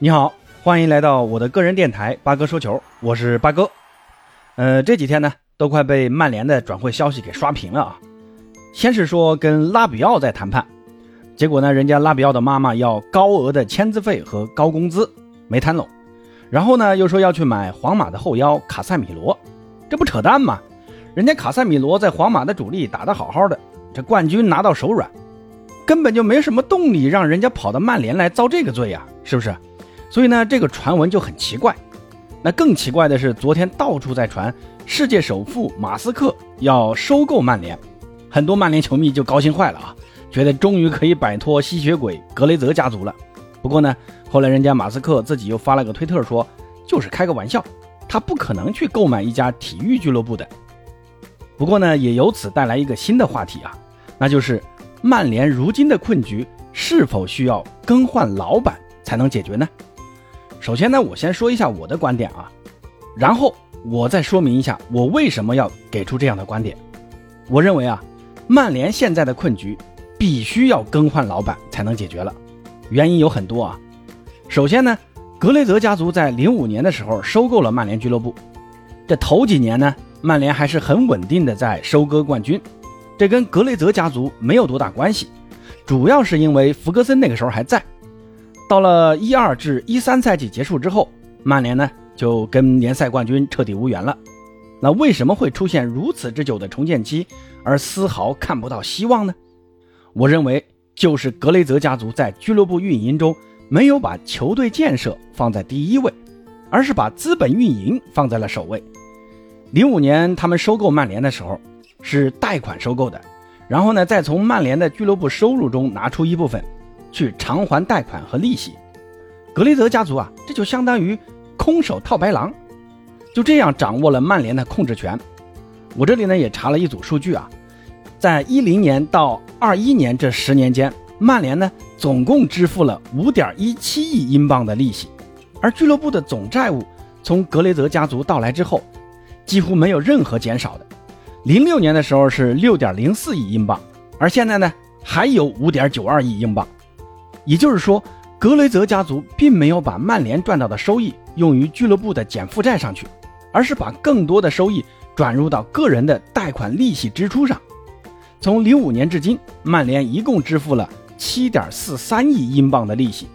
你好，欢迎来到我的个人电台八哥说球，我是八哥。呃，这几天呢，都快被曼联的转会消息给刷屏了啊。先是说跟拉比奥在谈判，结果呢，人家拉比奥的妈妈要高额的签字费和高工资，没谈拢。然后呢，又说要去买皇马的后腰卡塞米罗，这不扯淡吗？人家卡塞米罗在皇马的主力打得好好的，这冠军拿到手软，根本就没什么动力让人家跑到曼联来遭这个罪呀，是不是？所以呢，这个传闻就很奇怪。那更奇怪的是，昨天到处在传世界首富马斯克要收购曼联，很多曼联球迷就高兴坏了啊，觉得终于可以摆脱吸血鬼格雷泽家族了。不过呢，后来人家马斯克自己又发了个推特说，就是开个玩笑，他不可能去购买一家体育俱乐部的。不过呢，也由此带来一个新的话题啊，那就是曼联如今的困局是否需要更换老板才能解决呢？首先呢，我先说一下我的观点啊，然后我再说明一下我为什么要给出这样的观点。我认为啊，曼联现在的困局必须要更换老板才能解决了，原因有很多啊。首先呢，格雷泽家族在零五年的时候收购了曼联俱乐部，这头几年呢，曼联还是很稳定的在收割冠军，这跟格雷泽家族没有多大关系，主要是因为福格森那个时候还在。到了一二至一三赛季结束之后，曼联呢就跟联赛冠军彻底无缘了。那为什么会出现如此之久的重建期，而丝毫看不到希望呢？我认为就是格雷泽家族在俱乐部运营中没有把球队建设放在第一位，而是把资本运营放在了首位。零五年他们收购曼联的时候是贷款收购的，然后呢再从曼联的俱乐部收入中拿出一部分。去偿还贷款和利息，格雷泽家族啊，这就相当于空手套白狼，就这样掌握了曼联的控制权。我这里呢也查了一组数据啊，在一零年到二一年这十年间，曼联呢总共支付了五点一七亿英镑的利息，而俱乐部的总债务从格雷泽家族到来之后，几乎没有任何减少的。零六年的时候是六点零四亿英镑，而现在呢还有五点九二亿英镑。也就是说，格雷泽家族并没有把曼联赚到的收益用于俱乐部的减负债上去，而是把更多的收益转入到个人的贷款利息支出上。从零五年至今，曼联一共支付了七点四三亿英镑的利息。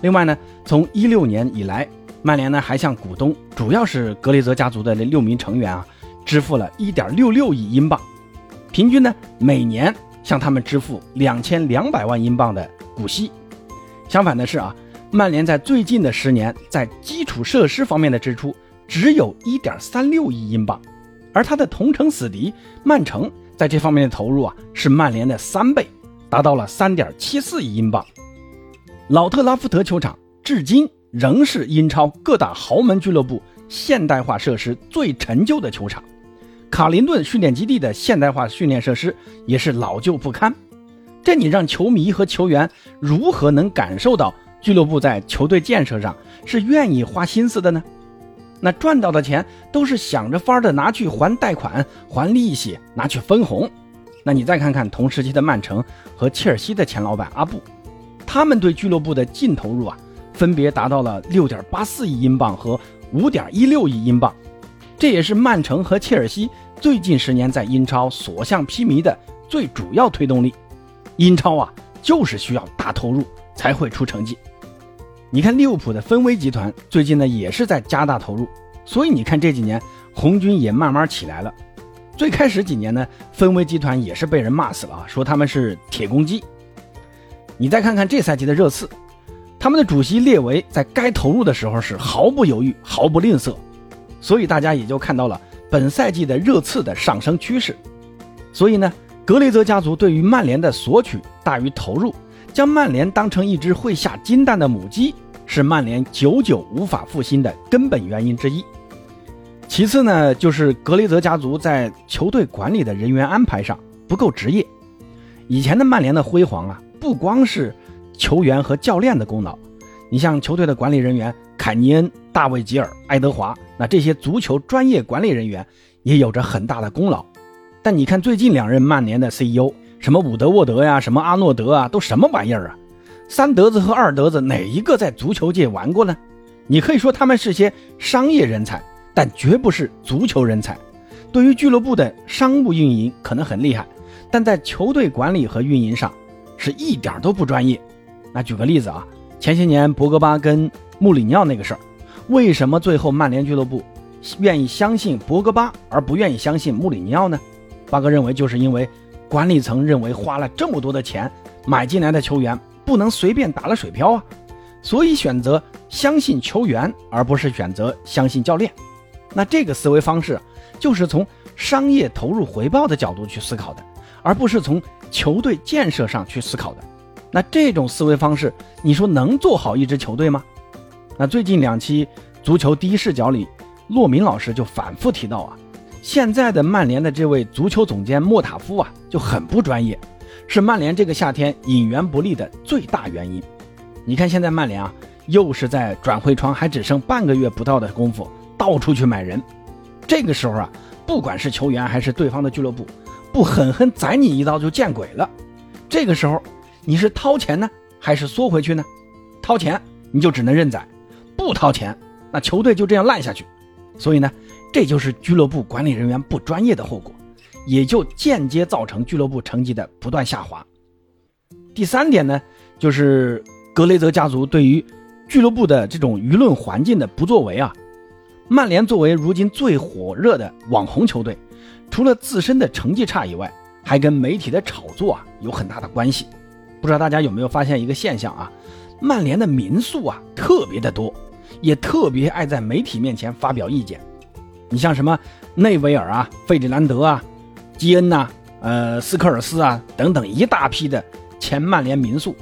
另外呢，从一六年以来，曼联呢还向股东，主要是格雷泽家族的那六名成员啊，支付了一点六六亿英镑，平均呢每年向他们支付两千两百万英镑的股息。相反的是啊，曼联在最近的十年在基础设施方面的支出只有一点三六亿英镑，而他的同城死敌曼城在这方面的投入啊是曼联的三倍，达到了三点七四亿英镑。老特拉福德球场至今仍是英超各大豪门俱乐部现代化设施最陈旧的球场，卡林顿训练基地的现代化训练设施也是老旧不堪。这你让球迷和球员如何能感受到俱乐部在球队建设上是愿意花心思的呢？那赚到的钱都是想着法儿的拿去还贷款、还利息、拿去分红。那你再看看同时期的曼城和切尔西的前老板阿布，他们对俱乐部的净投入啊，分别达到了六点八四亿英镑和五点一六亿英镑。这也是曼城和切尔西最近十年在英超所向披靡的最主要推动力。英超啊，就是需要大投入才会出成绩。你看利物浦的分威集团最近呢也是在加大投入，所以你看这几年红军也慢慢起来了。最开始几年呢，分威集团也是被人骂死了啊，说他们是铁公鸡。你再看看这赛季的热刺，他们的主席列维在该投入的时候是毫不犹豫、毫不吝啬，所以大家也就看到了本赛季的热刺的上升趋势。所以呢。格雷泽家族对于曼联的索取大于投入，将曼联当成一只会下金蛋的母鸡，是曼联久久无法复兴的根本原因之一。其次呢，就是格雷泽家族在球队管理的人员安排上不够职业。以前的曼联的辉煌啊，不光是球员和教练的功劳，你像球队的管理人员坎尼恩、大卫吉尔、爱德华，那这些足球专业管理人员也有着很大的功劳。但你看，最近两任曼联的 CEO，什么伍德沃德呀，什么阿诺德啊，都什么玩意儿啊？三德子和二德子哪一个在足球界玩过呢？你可以说他们是些商业人才，但绝不是足球人才。对于俱乐部的商务运营可能很厉害，但在球队管理和运营上是一点都不专业。那举个例子啊，前些年博格巴跟穆里尼奥那个事儿，为什么最后曼联俱乐部愿意相信博格巴而不愿意相信穆里尼奥呢？巴哥认为就是因为管理层认为花了这么多的钱买进来的球员不能随便打了水漂啊，所以选择相信球员而不是选择相信教练。那这个思维方式。就是从商业投入回报的角度去思考的，而不是从球队建设上去思考的。那这种思维方式，你说能做好一支球队吗？那最近两期足球第一视角里，骆明老师就反复提到啊，现在的曼联的这位足球总监莫塔夫啊就很不专业，是曼联这个夏天引援不利的最大原因。你看现在曼联啊，又是在转会窗还只剩半个月不到的功夫，到处去买人。这个时候啊，不管是球员还是对方的俱乐部，不狠狠宰你一刀就见鬼了。这个时候，你是掏钱呢，还是缩回去呢？掏钱你就只能认宰，不掏钱，那球队就这样烂下去。所以呢，这就是俱乐部管理人员不专业的后果，也就间接造成俱乐部成绩的不断下滑。第三点呢，就是格雷泽家族对于俱乐部的这种舆论环境的不作为啊。曼联作为如今最火热的网红球队，除了自身的成绩差以外，还跟媒体的炒作啊有很大的关系。不知道大家有没有发现一个现象啊？曼联的民宿啊特别的多，也特别爱在媒体面前发表意见。你像什么内维尔啊、费迪南德啊、基恩呐、呃斯科尔斯啊等等一大批的前曼联民宿，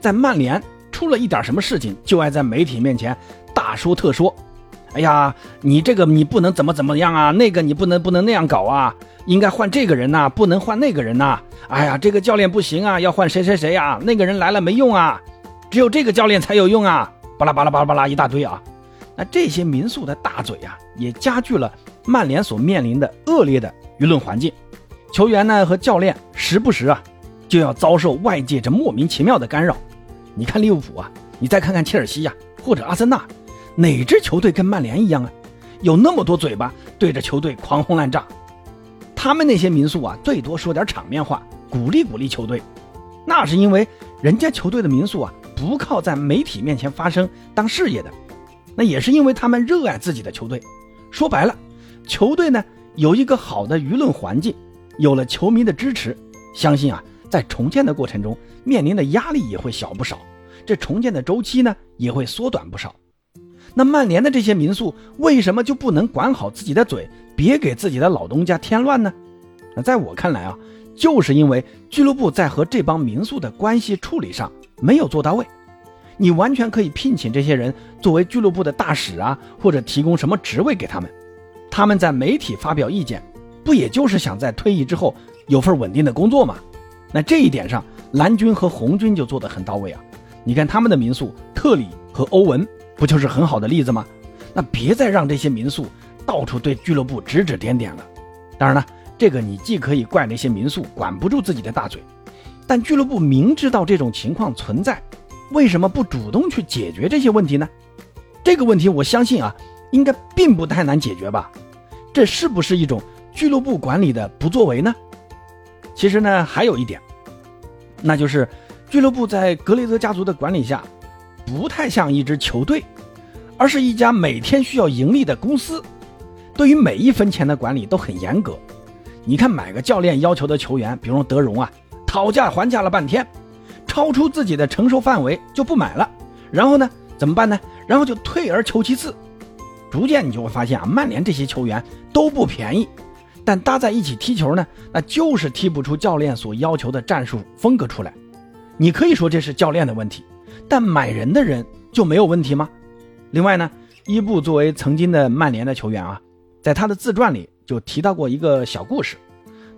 在曼联出了一点什么事情，就爱在媒体面前大说特说。哎呀，你这个你不能怎么怎么样啊？那个你不能不能那样搞啊？应该换这个人呐，不能换那个人呐。哎呀，这个教练不行啊，要换谁谁谁呀？那个人来了没用啊，只有这个教练才有用啊！巴拉巴拉巴拉巴拉一大堆啊。那这些民宿的大嘴啊，也加剧了曼联所面临的恶劣的舆论环境。球员呢和教练时不时啊，就要遭受外界这莫名其妙的干扰。你看利物浦啊，你再看看切尔西呀，或者阿森纳。哪支球队跟曼联一样啊？有那么多嘴巴对着球队狂轰滥炸？他们那些民宿啊，最多说点场面话，鼓励鼓励球队。那是因为人家球队的民宿啊，不靠在媒体面前发声当事业的。那也是因为他们热爱自己的球队。说白了，球队呢有一个好的舆论环境，有了球迷的支持，相信啊，在重建的过程中面临的压力也会小不少，这重建的周期呢也会缩短不少。那曼联的这些民宿为什么就不能管好自己的嘴，别给自己的老东家添乱呢？那在我看来啊，就是因为俱乐部在和这帮民宿的关系处理上没有做到位。你完全可以聘请这些人作为俱乐部的大使啊，或者提供什么职位给他们，他们在媒体发表意见，不也就是想在退役之后有份稳定的工作吗？那这一点上，蓝军和红军就做得很到位啊。你看他们的民宿，特里和欧文。不就是很好的例子吗？那别再让这些民宿到处对俱乐部指指点点了。当然了，这个你既可以怪那些民宿管不住自己的大嘴，但俱乐部明知道这种情况存在，为什么不主动去解决这些问题呢？这个问题我相信啊，应该并不太难解决吧？这是不是一种俱乐部管理的不作为呢？其实呢，还有一点，那就是俱乐部在格雷泽家族的管理下。不太像一支球队，而是一家每天需要盈利的公司。对于每一分钱的管理都很严格。你看，买个教练要求的球员，比如德容啊，讨价还价了半天，超出自己的承受范围就不买了。然后呢，怎么办呢？然后就退而求其次。逐渐你就会发现啊，曼联这些球员都不便宜，但搭在一起踢球呢，那就是踢不出教练所要求的战术风格出来。你可以说这是教练的问题。但买人的人就没有问题吗？另外呢，伊布作为曾经的曼联的球员啊，在他的自传里就提到过一个小故事。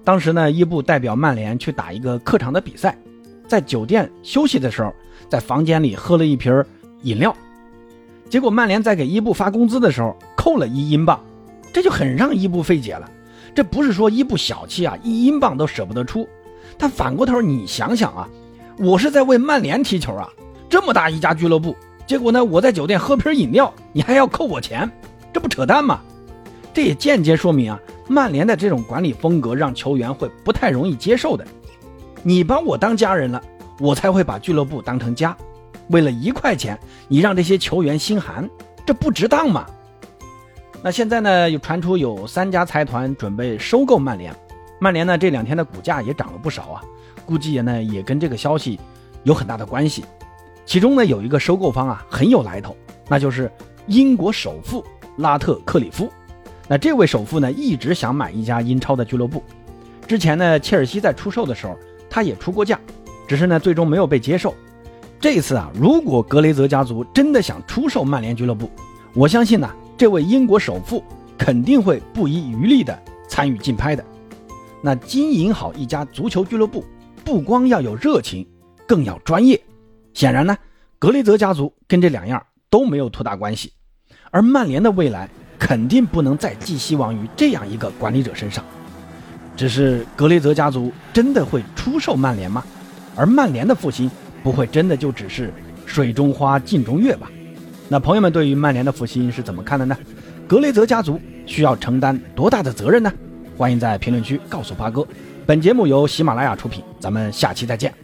当时呢，伊布代表曼联去打一个客场的比赛，在酒店休息的时候，在房间里喝了一瓶饮料，结果曼联在给伊布发工资的时候扣了一英镑，这就很让伊布费解了。这不是说伊布小气啊，一英镑都舍不得出。但反过头你想想啊，我是在为曼联踢球啊。这么大一家俱乐部，结果呢，我在酒店喝瓶饮料，你还要扣我钱，这不扯淡吗？这也间接说明啊，曼联的这种管理风格让球员会不太容易接受的。你把我当家人了，我才会把俱乐部当成家。为了一块钱，你让这些球员心寒，这不值当吗？那现在呢，又传出有三家财团准备收购曼联，曼联呢这两天的股价也涨了不少啊，估计也呢也跟这个消息有很大的关系。其中呢有一个收购方啊很有来头，那就是英国首富拉特克里夫。那这位首富呢，一直想买一家英超的俱乐部。之前呢，切尔西在出售的时候，他也出过价，只是呢，最终没有被接受。这次啊，如果格雷泽家族真的想出售曼联俱乐部，我相信呢，这位英国首富肯定会不遗余力的参与竞拍的。那经营好一家足球俱乐部，不光要有热情，更要专业。显然呢，格雷泽家族跟这两样都没有多大关系，而曼联的未来。肯定不能再寄希望于这样一个管理者身上。只是格雷泽家族真的会出售曼联吗？而曼联的复兴不会真的就只是水中花镜中月吧？那朋友们对于曼联的复兴是怎么看的呢？格雷泽家族需要承担多大的责任呢？欢迎在评论区告诉八哥。本节目由喜马拉雅出品，咱们下期再见。